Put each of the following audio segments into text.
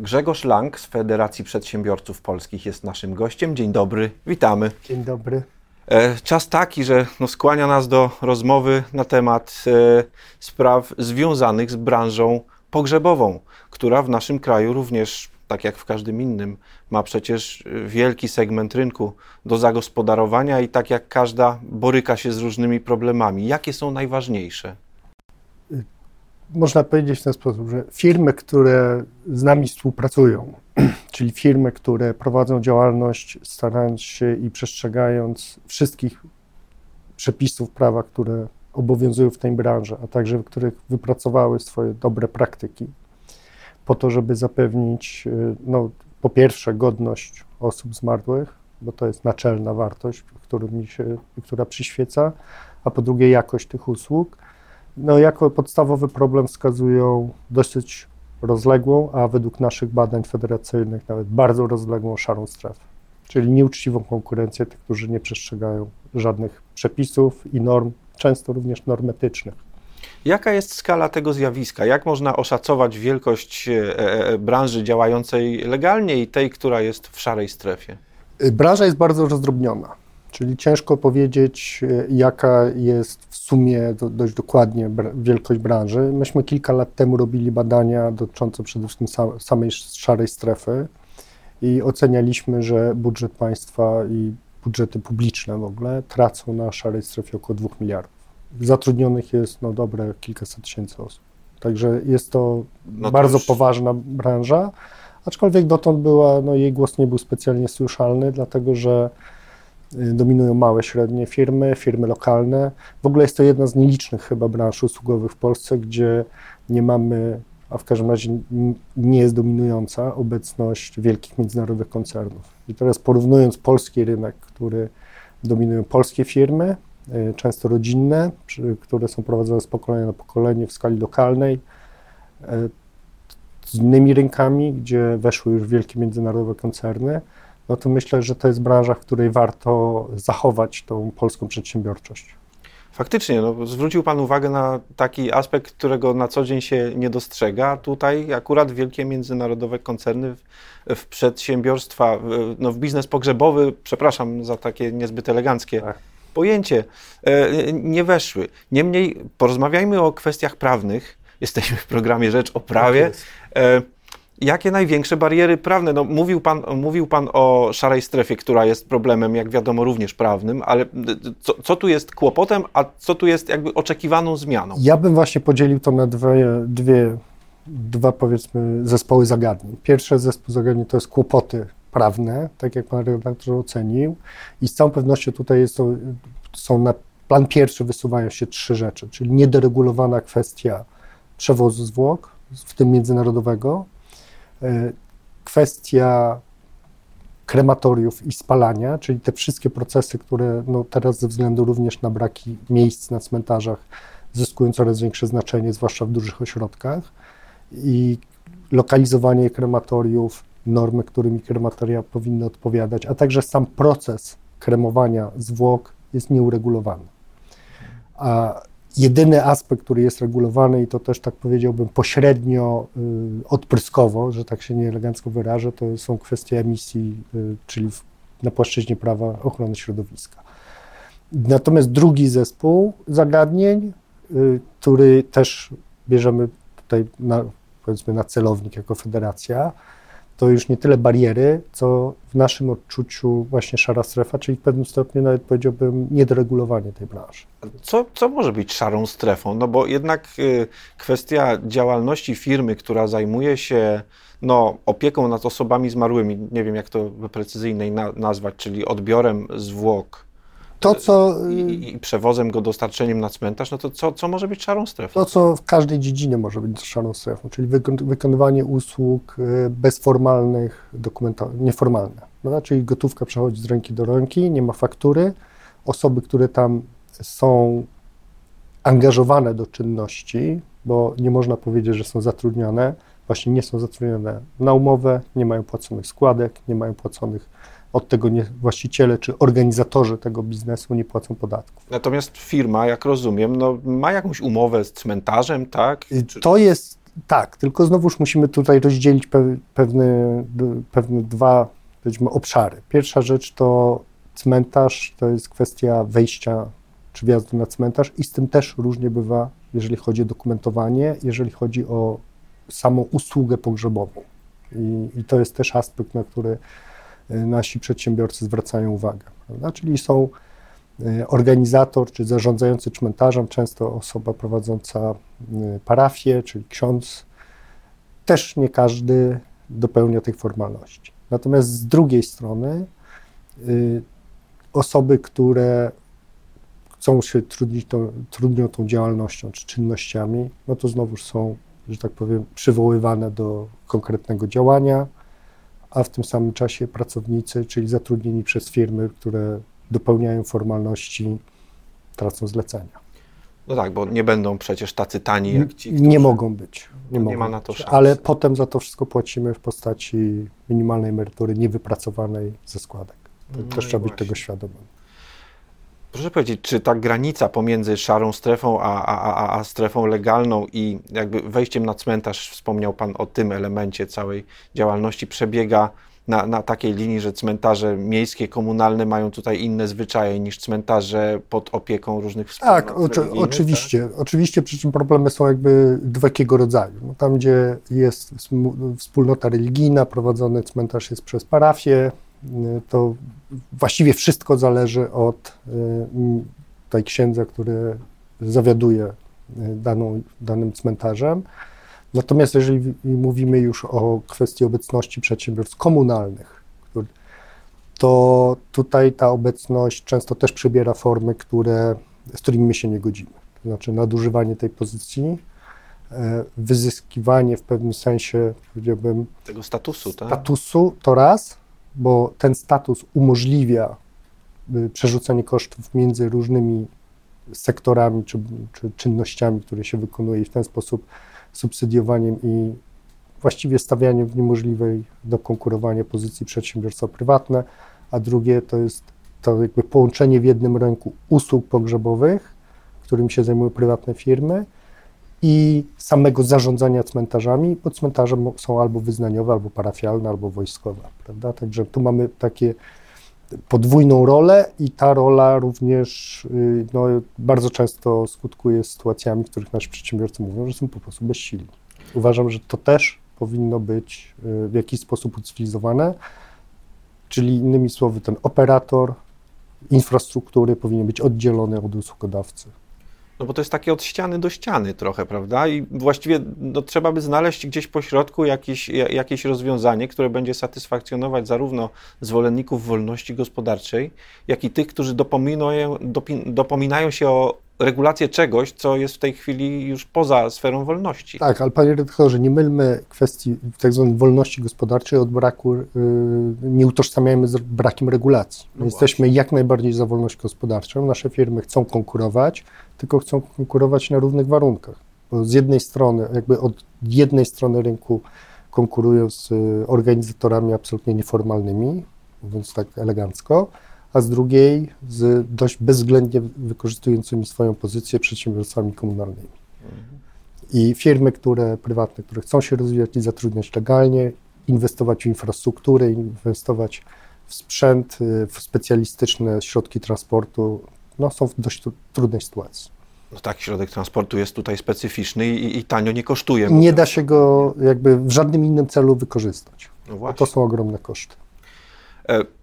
Grzegorz Lang z Federacji Przedsiębiorców Polskich jest naszym gościem. Dzień dobry, witamy. Dzień dobry. E, czas taki, że no skłania nas do rozmowy na temat e, spraw związanych z branżą pogrzebową, która w naszym kraju również, tak jak w każdym innym, ma przecież wielki segment rynku do zagospodarowania i tak jak każda boryka się z różnymi problemami. Jakie są najważniejsze? Można powiedzieć w ten sposób, że firmy, które z nami współpracują, czyli firmy, które prowadzą działalność starając się i przestrzegając wszystkich przepisów prawa, które obowiązują w tej branży, a także których wypracowały swoje dobre praktyki, po to, żeby zapewnić, y, no, po pierwsze, godność osób zmarłych, bo to jest naczelna wartość, mi się, która przyświeca, a po drugie, jakość tych usług no, jako podstawowy problem wskazują dosyć rozległą, a według naszych badań federacyjnych nawet bardzo rozległą szarą strefę, czyli nieuczciwą konkurencję tych, którzy nie przestrzegają żadnych przepisów i norm, często również norm etycznych. Jaka jest skala tego zjawiska? Jak można oszacować wielkość e, e, branży działającej legalnie i tej, która jest w szarej strefie? Branża jest bardzo rozdrobniona. Czyli ciężko powiedzieć, e, jaka jest w sumie do, dość dokładnie wielkość branży. Myśmy kilka lat temu robili badania dotyczące przede wszystkim sam, samej szarej strefy i ocenialiśmy, że budżet państwa i budżety publiczne w ogóle tracą na szarej strefie około 2 miliardów. Zatrudnionych jest no dobre kilkaset tysięcy osób. Także jest to, no to bardzo już... poważna branża, aczkolwiek dotąd była, no jej głos nie był specjalnie słyszalny, dlatego że dominują małe, średnie firmy, firmy lokalne. W ogóle jest to jedna z nielicznych chyba branż usługowych w Polsce, gdzie nie mamy, a w każdym razie nie jest dominująca obecność wielkich międzynarodowych koncernów. I teraz porównując polski rynek, który dominują polskie firmy, y, często rodzinne, które są prowadzone z pokolenia na pokolenie w skali lokalnej, y, z innymi rynkami, gdzie weszły już wielkie międzynarodowe koncerny, no to myślę, że to jest branża, w której warto zachować tą polską przedsiębiorczość. Faktycznie, no, zwrócił Pan uwagę na taki aspekt, którego na co dzień się nie dostrzega. Tutaj akurat wielkie międzynarodowe koncerny w, w przedsiębiorstwa, w, no, w biznes pogrzebowy, przepraszam za takie niezbyt eleganckie tak. pojęcie, e, nie weszły. Niemniej porozmawiajmy o kwestiach prawnych. Jesteśmy w programie Rzecz o prawie. Tak Jakie największe bariery prawne? No, mówił, pan, mówił Pan o szarej strefie, która jest problemem, jak wiadomo, również prawnym, ale co, co, tu jest kłopotem, a co tu jest jakby oczekiwaną zmianą? Ja bym właśnie podzielił to na dwie, dwie dwa powiedzmy zespoły zagadnień. Pierwszy zespół zagadnień to jest kłopoty prawne, tak jak Pan redaktor ocenił i z całą pewnością tutaj jest są na plan pierwszy wysuwają się trzy rzeczy, czyli niederegulowana kwestia przewozu zwłok, w tym międzynarodowego, kwestia krematoriów i spalania, czyli te wszystkie procesy, które no teraz ze względu również na braki miejsc na cmentarzach zyskują coraz większe znaczenie, zwłaszcza w dużych ośrodkach i lokalizowanie krematoriów, normy, którymi krematoria powinny odpowiadać, a także sam proces kremowania zwłok jest nieuregulowany. A jedyny aspekt, który jest regulowany i to też tak powiedziałbym pośrednio y, odpryskowo, że tak się nieelegancko wyrażę, to są kwestie emisji, y, czyli na płaszczyźnie prawa ochrony środowiska. Natomiast drugi zespół zagadnień, y, który też bierzemy tutaj na, powiedzmy na celownik jako federacja, to już nie tyle bariery, co w naszym odczuciu właśnie szara strefa, czyli w pewnym stopniu nawet powiedziałbym niedoregulowanie tej branży. Co, co może być szarą strefą? No bo jednak y, kwestia działalności firmy, która zajmuje się no, opieką nad osobami zmarłymi, nie wiem jak to precyzyjnej na, nazwać, czyli odbiorem zwłok, to, co, i, i, przewozem go, dostarczeniem na cmentarz, no to co, co może być szarą strefą? To, co w każdej dziedzinie może być szarą strefą, czyli wykonywanie usług y, bezformalnych, nieformalne. No, czyli gotówka przechodzi z ręki do ręki, nie ma faktury. Osoby, które tam są angażowane do czynności, bo nie można powiedzieć, że są zatrudnione, właśnie nie są zatrudnione na umowę, nie mają płaconych składek, nie mają płaconych od tego nie, właściciele czy organizatorzy tego biznesu nie płacą podatków. Natomiast firma, jak rozumiem, no, ma jakąś umowę z cmentarzem, tak? To jest tak, tylko znowuż musimy tutaj rozdzielić pe, pewne, pewne dwa powiedzmy, obszary. Pierwsza rzecz to cmentarz, to jest kwestia wejścia czy wjazdu na cmentarz i z tym też różnie bywa, jeżeli chodzi o dokumentowanie, jeżeli chodzi o samą usługę pogrzebową. I, i to jest też aspekt, na który y, nasi przedsiębiorcy zwracają uwagę. Prawda? Czyli są y, organizator czy zarządzający cmentarzem, często osoba prowadząca y, parafię, czyli ksiądz. Też nie każdy dopełnia tych formalności. Natomiast z drugiej strony osoby, które chcą się trudnić trudnią tą działalnością czy czynnościami, no to znowuż są, że tak powiem, przywoływane do konkretnego działania, a w tym samym czasie pracownicy, czyli zatrudnieni przez firmy, które dopełniają formalności, tracą zlecenia. No tak, bo nie będą przecież tacy tani jak ci. Którzy... Nie mogą być. Nie, nie mogą ma na to szans. Ale potem za to wszystko płacimy w postaci minimalnej emerytury niewypracowanej ze składek. To no też trzeba właśnie. być tego świadomym. Proszę powiedzieć, czy ta granica pomiędzy szarą strefą a, a, a, strefą legalną i jakby wejściem na cmentarz, wspomniał Pan o tym elemencie całej działalności, przebiega na, na takiej linii, że cmentarze miejskie, komunalne mają tutaj inne zwyczaje niż cmentarze pod opieką różnych wspólnot Tak, oczy, oczywiście. Tak? Oczywiście, przy czym problemy są jakby dwojakiego rodzaju. No tam, gdzie jest wspólnota religijna, prowadzony cmentarz jest przez parafię, to właściwie wszystko zależy od y, tej księdza, który zawiaduje y, daną, danym cmentarzem. Natomiast jeżeli mówimy już o kwestii obecności przedsiębiorstw komunalnych, to tutaj ta obecność często też przybiera formy, które, z którymi my się nie godzimy. To znaczy nadużywanie tej pozycji, e, wyzyskiwanie w pewnym sensie, powiedziałbym, tego statusu, tak? Statusu to raz, bo ten status umożliwia y, przerzucanie kosztów między różnymi sektorami czy, czy czynnościami, które się wykonuje i w ten sposób subsydiowaniem i właściwie stawianiem w niemożliwej do konkurowania pozycji przedsiębiorstwa prywatne, a drugie to jest to jakby połączenie w jednym ręku usług pogrzebowych, którym się zajmują prywatne firmy i samego zarządzania cmentarzami, bo cmentarze są albo wyznaniowe, albo parafialne, albo wojskowe, prawda? Także tu mamy takie podwójną rolę i ta rola również y, no, bardzo często skutkuje sytuacjami, w których nasi przedsiębiorcy mówią, że są po prostu bezsilni. Uważam, że to też powinno być y, w jakiś sposób ucywilizowane, czyli innymi słowy ten operator infrastruktury powinien być oddzielony od usługodawcy. No bo to jest takie od ściany do ściany trochę, prawda? I właściwie no, trzeba by znaleźć gdzieś po środku jakieś, jakieś rozwiązanie, które będzie satysfakcjonować zarówno zwolenników wolności gospodarczej, jak i tych, którzy dopominają, dopominają się o regulację czegoś, co jest w tej chwili już poza sferą wolności. Tak, ale panie redaktorze, nie mylmy kwestii tak zwanej wolności gospodarczej od braku, yy, nie utożsamiajmy z brakiem regulacji. No jesteśmy jak najbardziej za wolność gospodarczą, nasze firmy chcą konkurować, tylko chcą konkurować na równych warunkach. Bo z jednej strony, jakby od jednej strony rynku konkurują z y, organizatorami absolutnie nieformalnymi, mówiąc tak elegancko, a z drugiej z dość bezwzględnie wykorzystującymi swoją pozycję przedsiębiorstwami komunalnymi. I firmy, które prywatne, które chcą się rozwijać i zatrudniać legalnie, inwestować w infrastrukturę, inwestować w sprzęt, y, w specjalistyczne środki transportu, no, są w dość trudnej sytuacji. No tak, środek transportu jest tutaj specyficzny i, i tanio nie kosztuje. Nie da się go jakby w żadnym innym celu wykorzystać. No to są ogromne koszty. E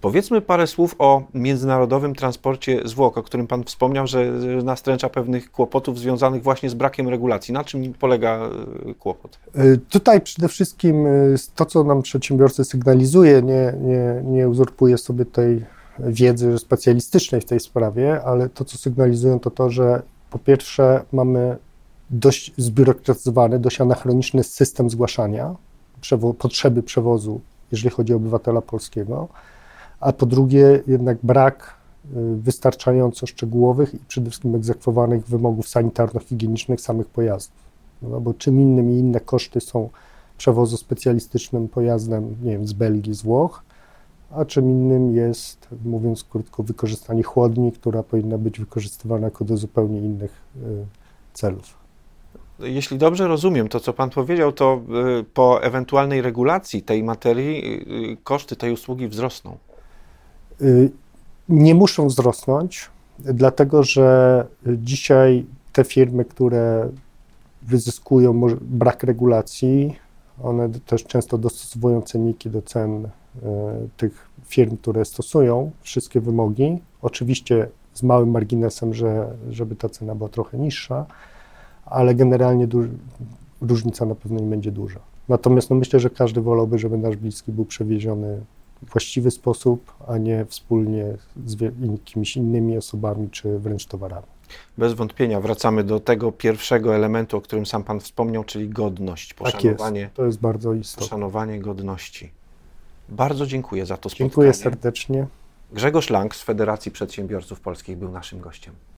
Powiedzmy parę słów o międzynarodowym transporcie zwłok, o którym Pan wspomniał, że nastręcza pewnych kłopotów związanych właśnie z brakiem regulacji. Na czym polega e, kłopot? E, tutaj przede wszystkim e, to, co nam przedsiębiorcy sygnalizuje, nie, nie, nie uzurpuje sobie tej wiedzy specjalistycznej w tej sprawie, ale to, co sygnalizują, to to, że po pierwsze mamy dość zbiurokratyzowany, dość anachroniczny system zgłaszania przewo potrzeby przewozu, jeżeli chodzi o obywatela polskiego a po drugie jednak brak y, wystarczająco szczegółowych i przede wszystkim egzekwowanych wymogów sanitarno-higienicznych samych pojazdów. No, bo czym innym i inne koszty są przewozu specjalistycznym pojazdem, nie wiem, z Belgii, z Włoch, a czym innym jest, mówiąc krótko, wykorzystanie chłodni, która powinna być wykorzystywana jako do zupełnie innych y, celów. Jeśli dobrze rozumiem to, co Pan powiedział, to y, po ewentualnej regulacji tej materii koszty tej usługi wzrosną. Y, Nie muszą wzrosnąć, dlatego że dzisiaj te firmy, które wyzyskują brak regulacji, one też często dostosowują ceniki do cen y, tych firm, które stosują wszystkie wymogi. Oczywiście z małym marginesem, że, żeby ta cena była trochę niższa, ale generalnie du- różnica na pewno nie będzie duża. Natomiast no myślę, że każdy wolałby, żeby nasz bliski był przewieziony właściwy sposób, a nie wspólnie z jakimiś innymi osobami czy wręcz towarami. Bez wątpienia wracamy do tego pierwszego elementu, o którym sam Pan wspomniał, czyli godność, Tak jest. poszanowanie, To jest bardzo istotne. poszanowanie godności. Bardzo dziękuję za to spotkanie. Dziękuję serdecznie. Grzegorz Lang z Federacji Przedsiębiorców Polskich był naszym gościem.